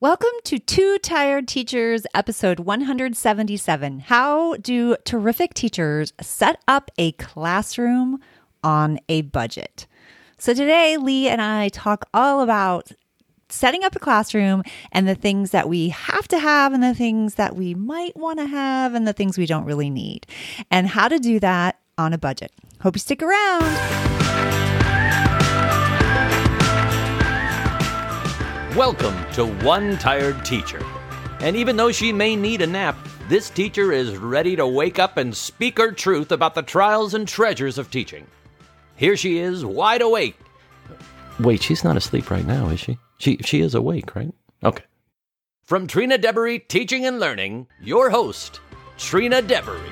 Welcome to Two Tired Teachers, episode 177. How do terrific teachers set up a classroom on a budget? So, today, Lee and I talk all about setting up a classroom and the things that we have to have, and the things that we might want to have, and the things we don't really need, and how to do that on a budget. Hope you stick around. Welcome to One Tired Teacher. And even though she may need a nap, this teacher is ready to wake up and speak her truth about the trials and treasures of teaching. Here she is, wide awake. Wait, she's not asleep right now, is she? She she is awake, right? Okay. From Trina Deboree Teaching and Learning, your host, Trina Deboree.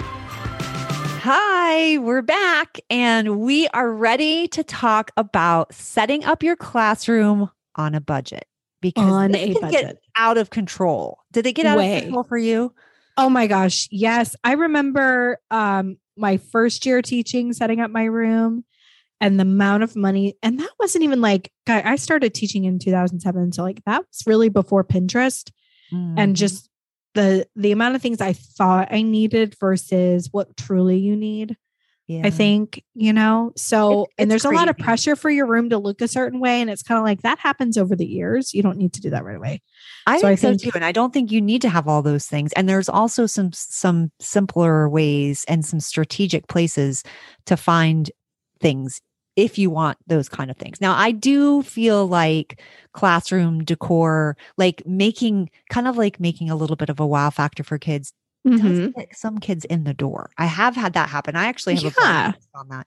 Hi, we're back and we are ready to talk about setting up your classroom on a budget because On a budget. out of control. Did they get out Way. of control for you? Oh my gosh. Yes. I remember um my first year teaching, setting up my room and the amount of money. And that wasn't even like I I started teaching in 2007. So like that was really before Pinterest Mm-hmm. and just the the amount of things I thought I needed versus what truly you need. Yeah. I think, you know. So It's- and there's a lot of pressure for your room to look a certain way. And it's kind of like that happens over the years. You don't need to do that right away. I so I think so think- too, and I don't think you need to have all those things. And there's also some some simpler ways and some strategic places to find things if you want those kind of things. Now, I do feel like classroom decor, like making kind of like making a little bit of a wow factor for kids, Mhm. get some kids in the door. I have had that happen. I actually have a Yeah. podcast on that.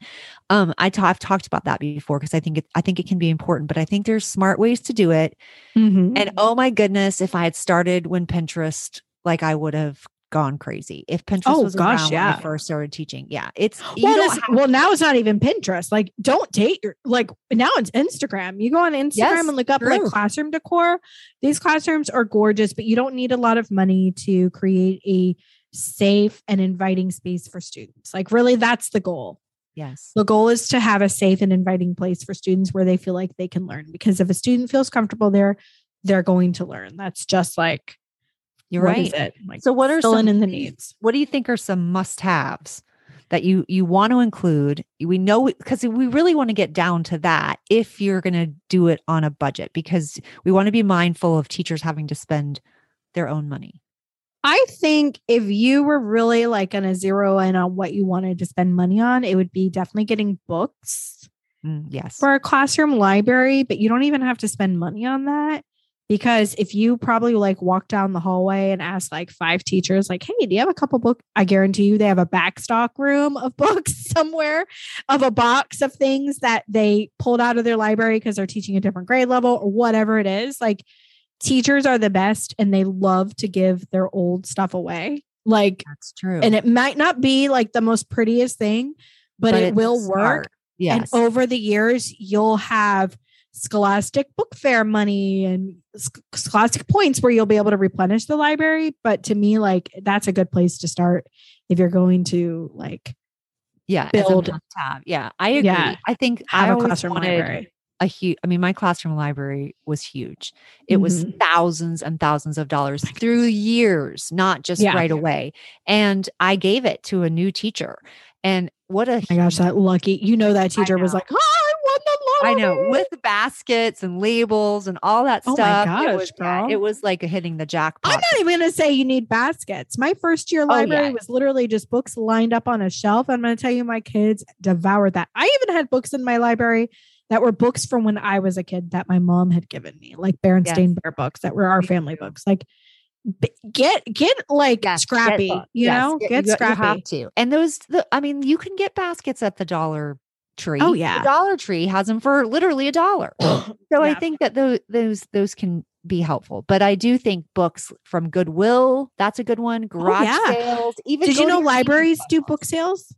Um, I ta- I've talked about that before because I think it, I think it can be important, but I think there's smart ways to do it. Mhm. And oh my goodness, if I had started when Pinterest, like I would have gone crazy. If Pinterest Oh, was gosh, around when yeah. I first started teaching, yeah, it's well, have- well, now it's not even Pinterest. Like, don't date your like now it's Instagram. You go on Instagram Yes, and look up like classroom decor. These classrooms are gorgeous, but you don't need a lot of money to create a safe and inviting space for students. Like, really, that's the goal. yes, The goal is to have a safe and inviting place for students where they feel like they can learn. Because if a student feels comfortable there, they're going to learn. That's just like you're what right. is it? Like So what are filling some in the things- needs? What do you think are some must-haves that you you want to include? We know because we really want to get down to that if you're going to do it on a budget because we want to be mindful of teachers having to spend their own money. I think if you were really like going to zero in on what you wanted to spend money on, it would be definitely getting books Mm, yes. for a classroom library, but you don't even have to spend money on that. Because if you probably like walk down the hallway and ask like five teachers, like, hey, do you have a couple books? I guarantee you they have a backstock room of books somewhere of a box of things that they pulled out of their library because they're teaching a different grade level or whatever it is. Like teachers are the best and they love to give their old stuff away. Like, That's true. and it might not be like the most prettiest thing, but, it will smart. work. Yes. And over the years, you'll have scholastic book fair money and scholastic points where you'll be able to replenish the library. But to me, like that's a good place to start if you're going to like yeah. build-. Yeah. I agree. Yeah. I think I have a classroom library. a huge i mean my classroom library was huge it was Mhm. thousands and thousands of dollars through years not just Yeah. right away and i gave it to a new teacher and what a Oh my gosh, that lucky. You know that teacher was like, oh, I know with baskets and labels and all that Oh my stuff. it gosh, was yeah, it was like hitting the jackpot. I'm not even going to say you need baskets. My first year Oh, yeah. library was literally just books lined up on a shelf. I'm going to tell you, my kids devoured that. I even had books in my library that were books from when I was a kid that my mom had given me, like Berenstain Bear books that were our family books. Like, get get like Yes, scrappy, books. you Yes, know, get- get you, scrappy. You have to. And those, the, I mean, you can get baskets at the Dollar Tree. Oh, The yeah. Dollar Tree has them for literally a dollar. So I think that those those those can be helpful. But I do think books from Goodwill, that's a good one. Oh, garage Oh, yeah. sales, even Did you know libraries do book sales?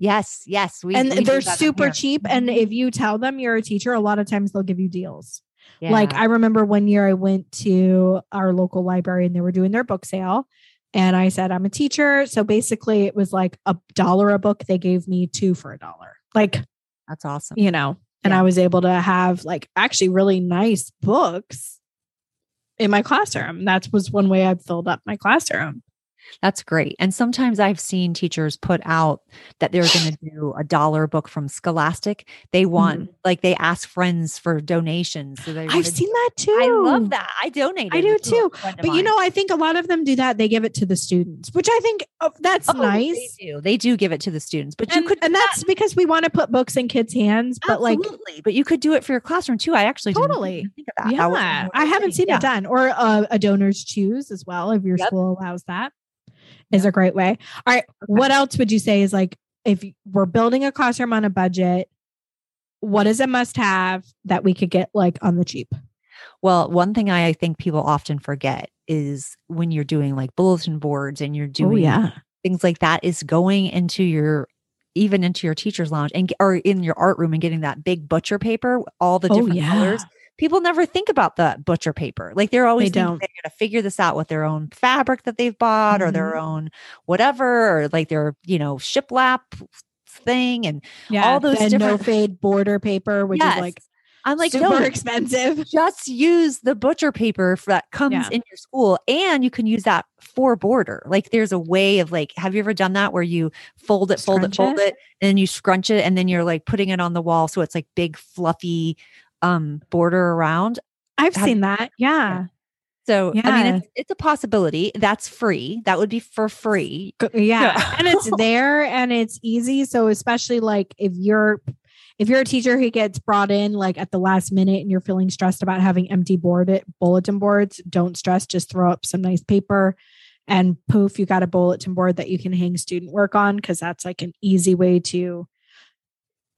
Yes, yes. We, and we they're super cheap. And mm-hmm. if you tell them you're a teacher, a lot of times they'll give you deals. Like I remember one year I went to our local library and they were doing their book sale. And I said, I'm a teacher. So basically it was like a dollar a book. They gave me two for a dollar. Like, that's awesome. you know, and Yeah. I was able to have like actually really nice books in my classroom. That was one way I've filled up my classroom. That's great. And sometimes I've seen teachers put out that they're going to do a dollar book from Scholastic. They want, Mm-hmm. like, they ask friends for donations. So they I've seen that too. I love that. I donate. I do too. But you know, I think a lot of them do that. They give it to the students, which I think oh, that's nice. They do. They do give it to the students, but you could, and that's because we want to put books in kids' hands. But like, but you could do it for your classroom too. I actually Totally. think of that. That yeah, one I haven't seen Yeah. it done, or uh, a DonorsChoose as well. If your Yep. school allows that, is a great way. All right, what else would you say is like if we're building a classroom on a budget? What is a must-have that we could get like on the cheap? Well, one thing I think people often forget is when you're doing like bulletin boards and you're Oh, doing things like that is going into your even into your teacher's lounge and or in your art room and getting that big butcher paper, all the Oh, different yeah. colors. People never think about the butcher paper. Like they're always They don't. they're going to figure this out with their own fabric that they've bought or their Mm-hmm. own whatever, or like their, you know, shiplap thing. And yeah. all those the no fade border paper, which Yes. is like I'm like, super no, expensive. just use the butcher paper that comes Yeah. in your school and you can use that for border like there's a way of like have you ever done that where you fold it fold it fold it and then you scrunch it and then you're like putting it on the wall so it's like big fluffy um border around I've Have- seen that. Yeah. so i mean it's, it's a possibility that's free that would be for free Yeah. Yeah. and it's there and it's easy. So especially like if you're if you're a teacher who gets brought in like at the last minute and you're feeling stressed about having empty board bulletin boards, don't stress. Just throw up some nice paper and poof, you got a bulletin board that you can hang student work on because that's like an easy way to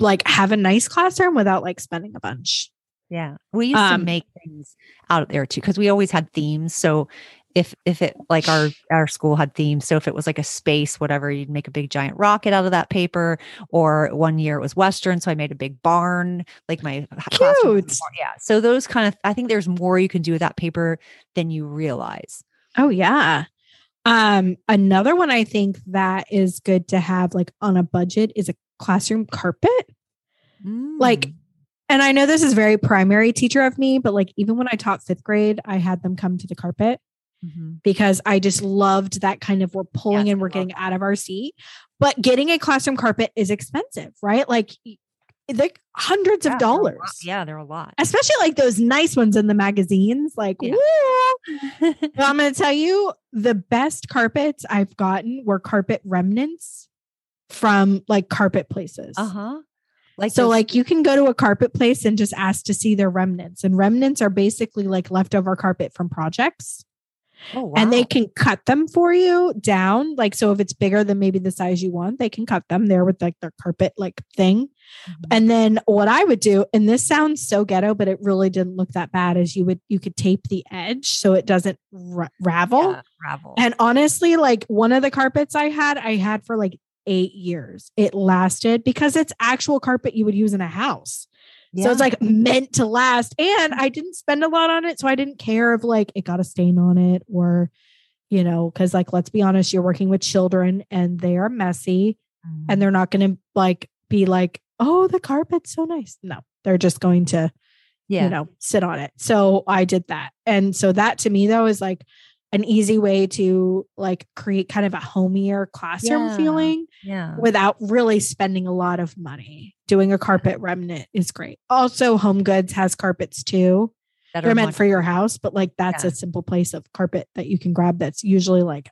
like have a nice classroom without like spending a bunch. Yeah. We used Um, to make things out of there too because we always had themes. So if if it like our our school had themes, so if it was like a space, whatever, you'd make a big giant rocket out of that paper. Or one year it was Western, so I made a big barn, like my Cute. Yeah. So those kind of I think there's more you can do with that paper than you realize. Oh yeah. Um another one I think that is good to have like on a budget is a classroom carpet. Like Mm. and I know this is very primary teacher of me, but like even when I taught 5th grade, I had them come to the carpet Mhm. because I just loved that kind of we're pulling Yes, and we're getting out of our seat. But getting a classroom carpet is expensive, right? Like like hundreds Yeah, of they're dollars. Yeah, they're a lot. Especially like those nice ones in the magazines like Yeah. well, I'm going to tell you the best carpets I've gotten were carpet remnants from like carpet places. uh huh. Like so, those- like, you can go to a carpet place and just ask to see their remnants. And remnants are basically like leftover carpet from projects. oh, wow. And they can cut them for you down. Like, so if it's bigger than maybe the size you want, they can cut them there with like their carpet like thing. Mhm. And then what I would do, and this sounds so ghetto, but it really didn't look that bad, is you would you could tape the edge so it doesn't ra- ravel. Yeah, ravel. And honestly, like one of the carpets I had, I had for like eight years. It lasted because it's actual carpet you would use in a house. So it's like meant to last. And I didn't spend a lot on it. So I didn't care if like it got a stain on it or, you know, because like, let's be honest, you're working with children and they are messy Mhm. and they're not going to like be like, oh, the carpet's so nice. No, they're just going to yeah. you know, sit on it. So I did that. And so that to me though is like an easy way to like create kind of a homier classroom Yeah. feeling yeah. without really spending a lot of money. Doing a carpet remnant is great. Also, Home Goods has carpets too. that They're meant much- for your house, but like that's Yeah. a simple place of carpet that you can grab that's usually like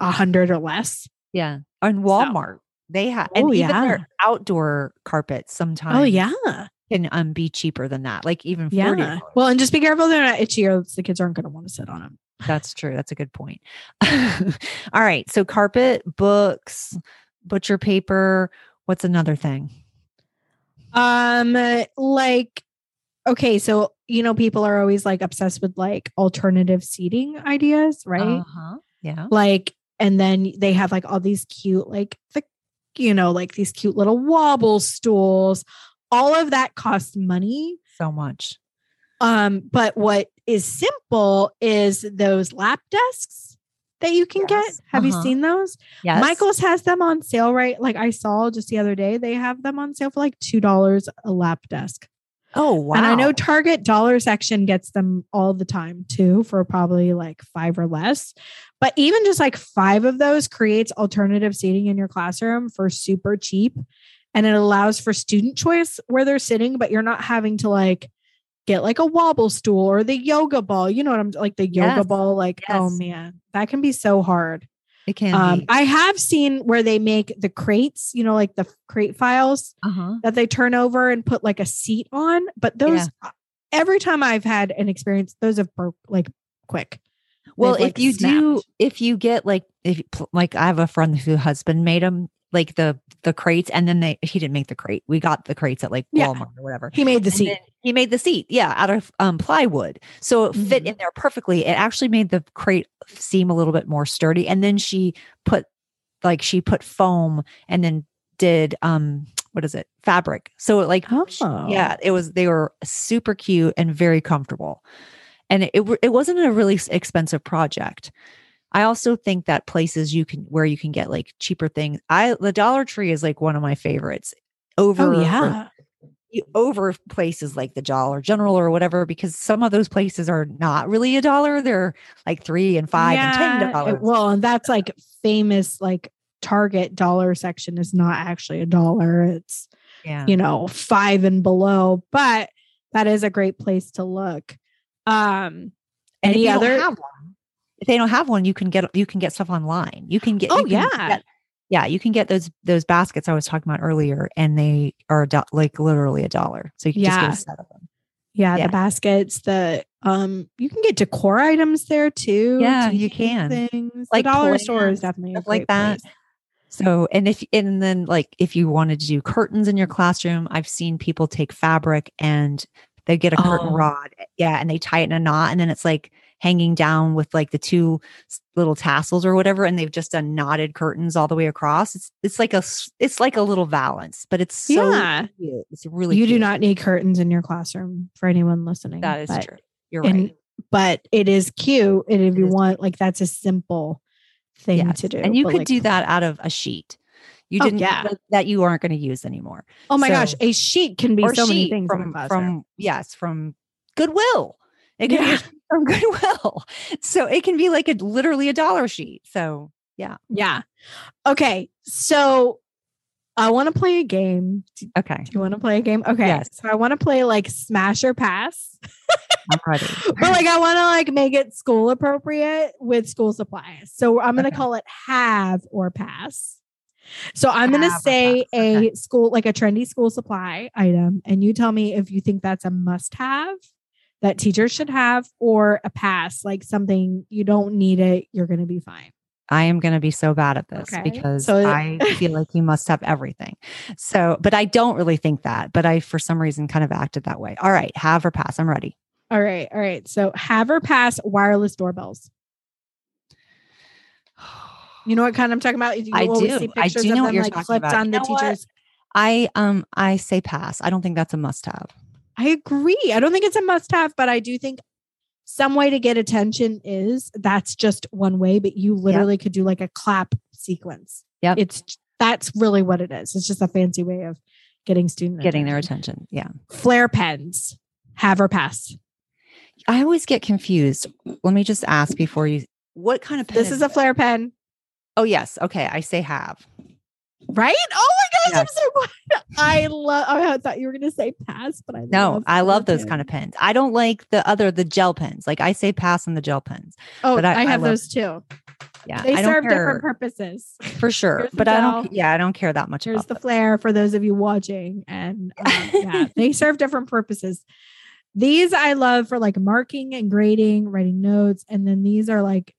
a hundred or less. Yeah. And Walmart. They have Oh, and even yeah. their outdoor carpets sometimes Oh yeah. can um, be cheaper than that. Like even Yeah. $40. Well, and just be careful they're not itchy or the kids aren't going to want to sit on them. That's true. That's a good point. All right. So carpet, books, butcher paper. What's another thing? Um, like, okay, so you know, people are always like obsessed with like alternative seating ideas, right? Uh-huh. Yeah. Like, and then they have like all these cute, like the, you know, like these cute little wobble stools. All of that costs money. So much. Um, but what is simple is those lap desks that you can get. Have you Uh-huh. seen those? Yes. Michael's has them on sale, right? Like I saw just the other day, they have them on sale for like two dollars a lap desk. Oh wow! And I know Target dollar section gets them all the time too for probably like five or less. But even just like five of those creates alternative seating in your classroom for super cheap. And it allows for student choice where they're sitting, but you're not having to like get like a wobble stool or the yoga ball. You know what I'm like the yoga Yes. ball. Like, oh man, that can be so hard. it can Um, be. I have seen where they make the crates, you know, like the crate files uh-huh. that they turn over and put like a seat on. But those, every time I've had an experience, those have broke like quick. Well, They've, if like, you do, if you get like, if like, I have a friend whose husband made them like the the crates, and then they he didn't make the crate. We got the crates at like Yeah. Walmart or whatever. He made the And seat. he made the seat, yeah, out of um, plywood, so it fit Mhm. in there perfectly. It actually made the crate seem a little bit more sturdy. And then she put, like, she put foam, and then did um, what is it, fabric? So it like Oh. yeah, it was. They were super cute and very comfortable, and it it, it wasn't a really expensive project. I also think that places you can where you can get like cheaper things. I the Dollar Tree is like one of my favorites. Over Oh, yeah. over places like the Dollar General or whatever, because some of those places are not really a dollar. They're like three and five and ten dollars. Well, and that's like famous, like Target dollar section is not actually a dollar. It's, yeah. you know, five and below, but that is a great place to look. Um, And any other? If they don't have one, you can get you can get stuff online. You can get. Oh, can yeah. get- yeah. You can get those those baskets I was talking about earlier, and they are do- like literally a dollar. So you can just get Yeah. a set of them. yeah, yeah. the baskets, the um, you can get decor items there too. Yeah, you can. Things. Like the dollar store is definitely like that. place. So, and if and then like if you wanted to do curtains in your classroom, I've seen people take fabric and they get a curtain Oh. rod, yeah, and they tie it in a knot, and then it's like hanging down with like the two little tassels or whatever, and they've just done knotted curtains all the way across. It's it's like a it's like a little valance, but it's so Yeah. cute. It's really you do not need curtains in your classroom for anyone listening. That is but, true. You're and- right. But it is cute. And if It you want, like, that's a simple thing Yes. to do. and you could like, do that out of a sheet. You Oh, didn't yeah. that- you aren't going to use anymore. Oh my gosh, a sheet can be so many things from from yes from Goodwill. It can be Yeah. sheet from Goodwill, so it can be like a literally a dollar sheet. So yeah, yeah. Okay. So I want to play a game. Okay. Do you want to play a game? Okay. Yes. So I want to play like smash or pass. I'm ready. but like I want to like make it school appropriate with school supplies. So I'm going to Okay. call it have or pass. So I'm going to say a okay. school like a trendy school supply item and you tell me if you think that's a must have that teachers should have or a pass like something you don't need it you're going to be fine. I am going to be so bad at this Okay. because So- I feel like you must have everything. So, but I don't really think that. But I, for some reason, kind of acted that way. All right, have or pass. I'm ready. All right, all right. So have or pass wireless doorbells. You know what kind I'm talking about? You I always do. see I pictures do of know what them, you're like talking flipped about. on You the know what? teachers. I um I say pass. I don't think that's a must have. I agree. I don't think it's a must have, but I do think some way to get attention is that's just one way, but you literally could do like a clap sequence. Yeah. It's that's really what it is. It's just a fancy way of getting student Getting their attention. Yeah. Flair pens, have or pass. I always get confused. Let me just ask before you what kind of pen This is a flair pen, Oh yes. Okay. I say have. Right? Oh my gosh, I'm so glad. I love I thought you were gonna say pass, but I No, love I love those kind of pens. I don't like the other the gel pens. Like I say pass on the gel pens. Oh, but I, I- I have love- those too. Yeah. They I don't serve care different purposes. for sure. But I don't yeah, I don't care that much Here's about the them. flair for those of you watching. And um, yeah, they serve different purposes. These I love for like marking and grading, writing notes. And then these are like,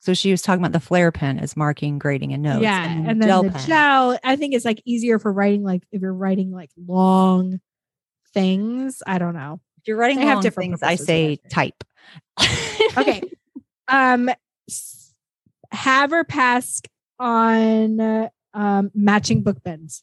So she was talking about the flair pen as marking, grading, and notes. yeah. then And then gel the pen. gel, I think it's like easier for writing, like if you're writing like long things. I don't know. If you're writing They have different things, I say type. Okay. um, have or pass on uh, um, matching book bins.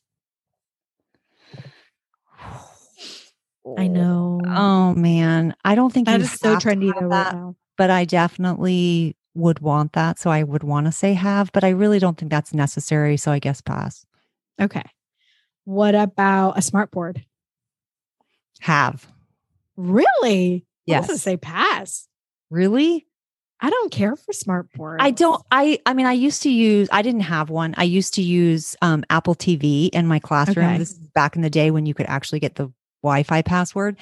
I know. Oh man, I don't think that is so trendy though right now. but I definitely would want that. So I would want to say have, but I really don't think that's necessary. So I guess pass. Okay. What about a smart board? Have. Really? Yes. gonna say pass. Really? I don't care for smart boards. I don't I I mean I used to use I didn't have one. I used to use um Apple TV in my classroom. Okay. This is back in the day when you could actually get the Wi-Fi password.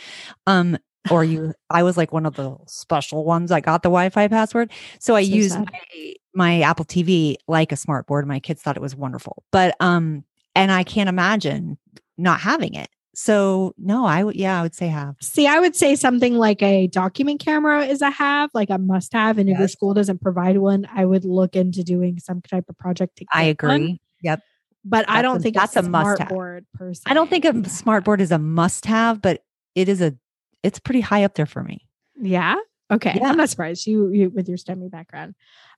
Um or you I was like one of the special ones I got the Wi-Fi password. So I So used my, my Apple TV like a smart board. My kids thought it was wonderful. But um and I can't imagine not having it. So no, I would yeah, I would say have. See, I would say something like a document camera is a have, like a must have. And if your school doesn't provide one, I would look into doing some type of project to I get one. agree. Yep. But I don't a- think that's a must have. board person. I don't think a smart board is a must have, but it is a it's pretty high up there for me. Yeah. Okay. Yeah. I'm not surprised you, you with your STEMI background.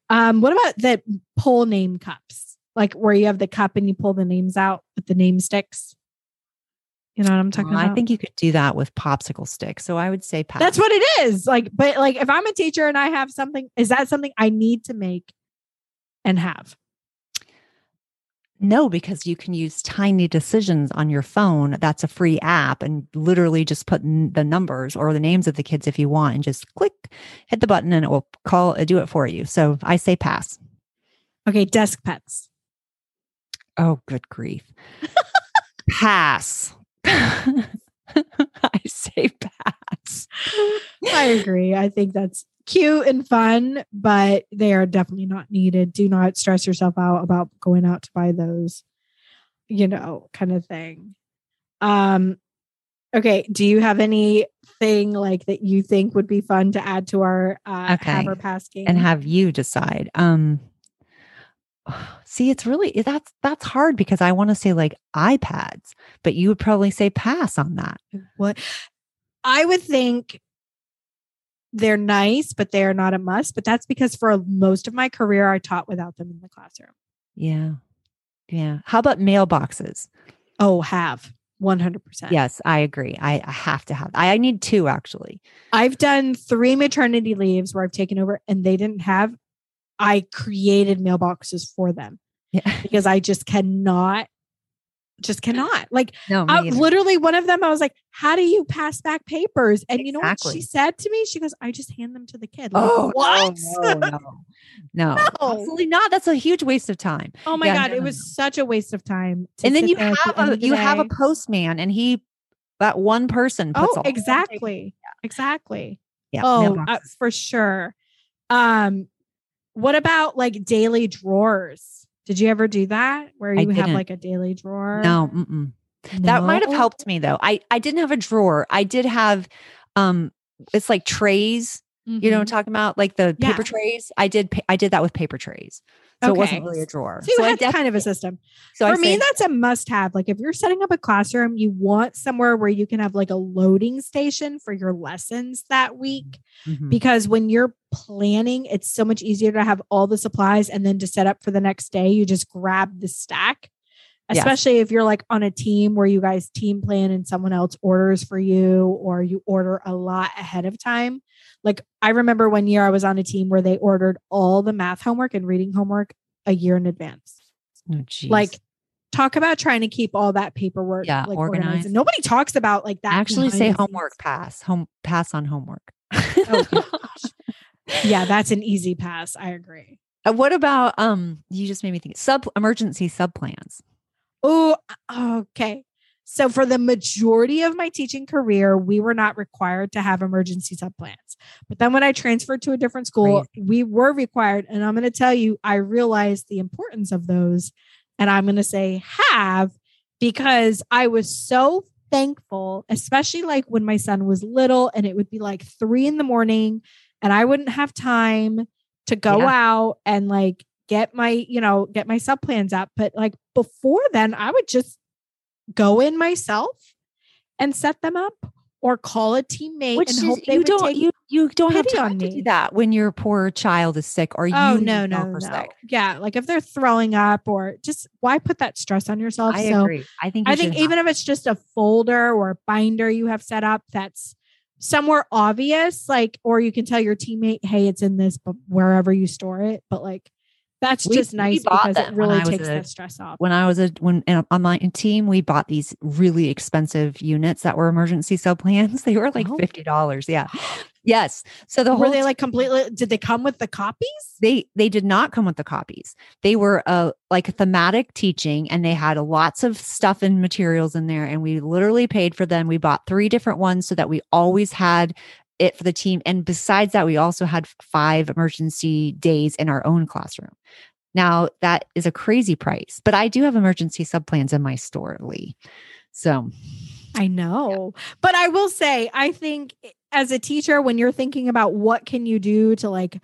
Um, what about the pull name cups? Like where you have the cup and you pull the names out with the name sticks. You know what I'm talking about? I think you could do that with popsicle sticks. So I would say pass. that's what it is. Like, but like if I'm a teacher and I have something, is that something I need to make and have? No, because you can use tiny decisions on your phone. That's a free app and literally just put the numbers or the names of the kids if you want and just click, hit the button and it will call uh, do it for you. So I say pass. Okay, desk pets. Oh, good grief. pass. I say pass. I agree. I think that's cute and fun, but they are definitely not needed. Do not stress yourself out about going out to buy those, you know, kind of thing. Um okay, do you have anything like that you think would be fun to add to our uh Okay. have or pass game? and have you decide. Um see it's really that's that's hard because I want to say like iPads, but you would probably say pass on that. what I would think they're nice, but they are not a must. But that's because for most of my career, I taught without them in the classroom. Yeah. Yeah. How about mailboxes? Oh, have 100%. Yes, I agree. I, I have to have. I, I need two actually. I've done three maternity leaves where I've taken over and they didn't have. I created mailboxes for them Yeah. because I just cannot, just cannot. Like, No, I, literally, one of them, I was like, How do you pass back papers? And you know what she said to me? She goes, I just hand them to the kid. Like, Oh what? No, no, no, no, absolutely not. That's a huge waste of time. Oh my Yeah, God. it was such a waste of time. and then you at the have a you have a postman, and he that one person puts Oh, exactly. Exactly. Yeah. Oh, uh, for sure. Um, what about like daily drawers? Did you ever do that where you have like a daily drawer? no. Mm-mm. That might have helped me though. I I didn't have a drawer. I did have um it's like trays, you know what I'm Mhm. talking about? Like the paper Yeah. trays. I did I did that with paper trays. So it wasn't really a drawer. So you I had kind of a system. so I For me, that's a must have. Like if you're setting up a classroom, you want somewhere where you can have like a loading station for your lessons that week. Mhm. Because when you're planning, it's so much easier to have all the supplies and then to set up for the next day, you just grab the stack. Yes. Especially if you're like on a team where you guys team plan and someone else orders for you or you order a lot ahead of time. Like I remember one year I was on a team where they ordered all the math homework and reading homework a year in advance. Oh, geez. Like talk about trying to keep all that paperwork Yeah, like organized. And nobody talks about like that. actually say homework pass. Home pass on homework. Oh, yeah, that's an easy pass. I agree. Uh, what about um you just made me think sub emergency sub plans. Oh, okay. So for the majority of my teaching career, we were not required to have emergency sub plans. But then when I transferred to a different school, we were required. And I'm going to tell you, I realized the importance of those. And I'm going to say have because I was so thankful, especially like when my son was little and it would be like three in the morning and I wouldn't have time to go Yeah. out and like get my, you know, get my sub plans up. But like before then, I would just go in myself and set them up or call a teammate Which and is, hope they you don't you you don't have time to do that when your poor child is sick or oh, you Oh no, no, no. sick. Yeah, like if they're throwing up or just why put that stress on yourself? I so agree. I think I think even if it's just a folder or a binder you have set up that's somewhere obvious, like, or you can tell your teammate, hey, it's in this, but wherever you store it. But like That's We- just nice because it really takes a- the stress off. when I was a when in- on my team, we bought these really expensive units that were emergency sub plans. They were like Oh. fifty dollars. Yeah. Yes. So the Were whole they like completely? Did they come with the copies? they they did not come with the copies they were uh like a thematic teaching and they had lots of stuff and materials in there and we literally paid for them we bought three different ones so that we always had it for the team and besides that we also had five emergency days in our own classroom now that is a crazy price but i do have emergency sub plans in my store lee so I know. But I will say, I think eh, as a teacher, when you're thinking about what can you do to like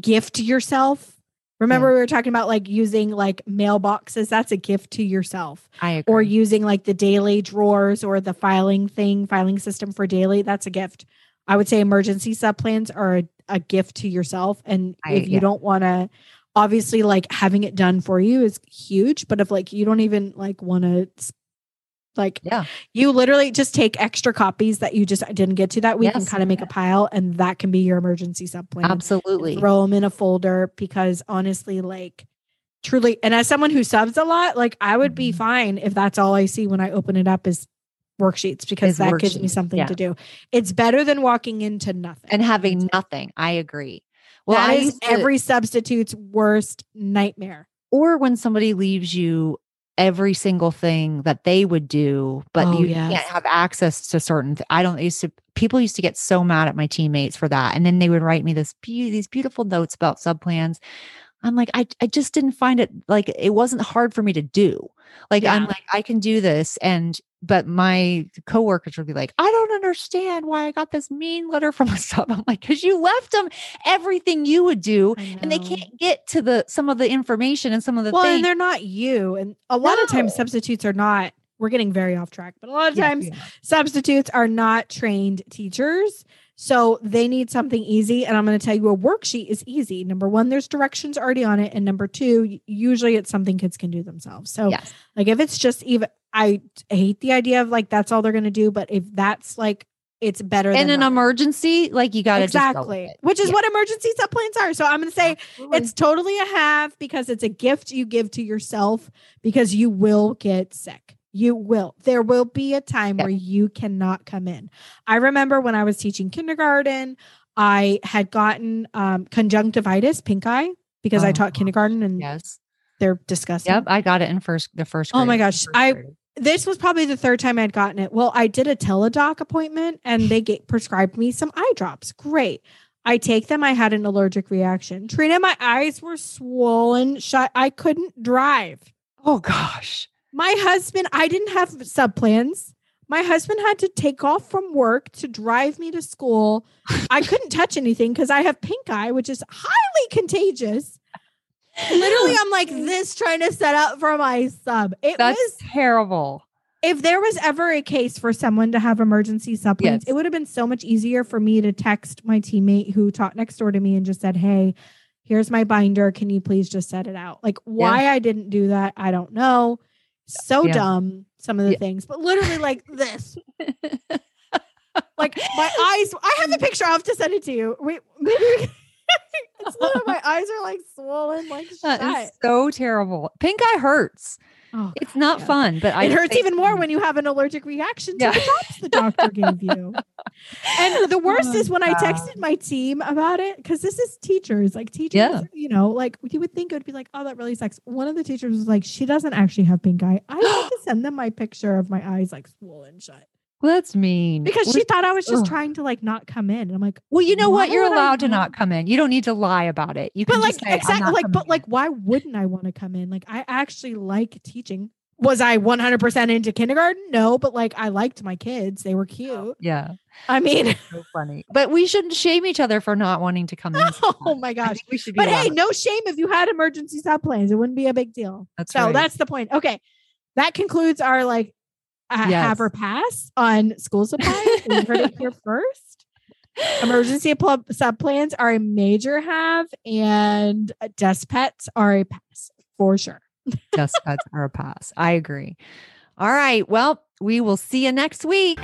gift yourself, remember we were talking about like using like mailboxes, that's a gift to yourself. i agree Or using like the daily drawers or the filing thing, filing system for daily, that's a gift. I would say emergency sub plans are a, a gift to yourself. And I- if you yeah. don't want to, obviously, like having it done for you is huge. But if like you don't even like want to, like, Yeah. you literally just take extra copies that you just didn't get to that week and kind of make a pile, and that can be your emergency sub plan absolutely throw them in a folder because honestly, like truly, and as someone who subs a lot, like I would be Mhm. fine if that's all I see when I open it up is worksheets because Is that gives me something yeah. to do. It's better than walking into nothing and having nothing i agree well that I is to- every substitute's worst nightmare. or when somebody leaves you every single thing that they would do, but Oh, you yes. can't have access to certain. Th- I don't I used to. People used to get so mad at my teammates for that, and then they would write me this beau- these beautiful notes about sub plans. I'm like, I I just didn't find it like it wasn't hard for me to do. Like I'm like I can do this, and but my coworkers would be like, I don't understand why I got this mean letter from a sub. I'm like, because you left them everything you would do and they can't get to the some of the information and some of the Well, things. and they're not you. And a lot of times substitutes are not, we're getting very off track, but a lot of times are. substitutes are not trained teachers. So they need something easy. And I'm going to tell you a worksheet is easy. Number one, there's directions already on it. And number two, usually it's something kids can do themselves. So, yes, like, if it's just even, I hate the idea of like that's all they're going to do. But if that's like, it's better in than an nothing. emergency, like you got to exactly, which is Yeah. what emergency sub plans are. So I'm going to say it's totally a have because it's a gift you give to yourself because you will get sick. You will. There will be a time Yeah. where you cannot come in. I remember when I was teaching kindergarten, I had gotten um, conjunctivitis, pink eye, because I Oh, taught kindergarten and yes. they're disgusting. Yep, I got it in first the first. Oh my gosh, I- This was probably the third time I'd gotten it. Well, I did a Teladoc appointment and they get, prescribed me some eye drops. Great. I take them. I had an allergic reaction. Trina, my eyes were swollen shut. I couldn't drive. Oh gosh. My husband, I didn't have sub plans. My husband had to take off from work to drive me to school. I couldn't touch anything because I have pink eye, which is highly contagious. Literally, I'm like this trying to set up for my sub. It That's was terrible. if there was ever a case for someone to have emergency supplements, Yes. it would have been so much easier for me to text my teammate who taught next door to me and just said, Hey, here's my binder. Can you please just set it out? Like, why I didn't do that, I don't know. So Yeah. dumb, some of the Yeah. things, but literally like this. like my eyes, I have the picture. I'll have to send it to you. Wait, maybe we can- it's my eyes are like swollen, like That shut. is so terrible. Pink eye hurts. Oh, It's not yeah. fun, but I it hurts even more when you have an allergic reaction to Yeah. the drops the doctor gave you. And the worst Oh, is when I texted my team about it because this is teachers, like teachers, Yeah. you know, like you would think it would be like, oh, that really sucks. One of the teachers was like, she doesn't actually have pink eye. I had to send them my picture of my eyes like swollen shut Well, that's mean. because she thought I was just Ugh. trying to like not come in. And I'm like, Well, you know what? You're allowed to not come in. You don't need to lie about it. You can but like say, exactly like but in." like why wouldn't I want to come in? Like I actually like teaching. Was I 100% into kindergarten? No, but like I liked my kids. They were oh, cute. yeah, I mean, so funny. But we shouldn't shame each other for not wanting to come in. oh my gosh. we should be. But hey, no shame if you had emergency sub plans. It wouldn't be a big deal. That's so right. that's the point. Okay. That concludes our like uh, Yes. have or pass on school supplies. we heard it here first. Emergency pl- sub plans are a major have, and uh, desk pets are a pass for sure. desk pets are a pass. I agree. All right. Well, we will see you next week.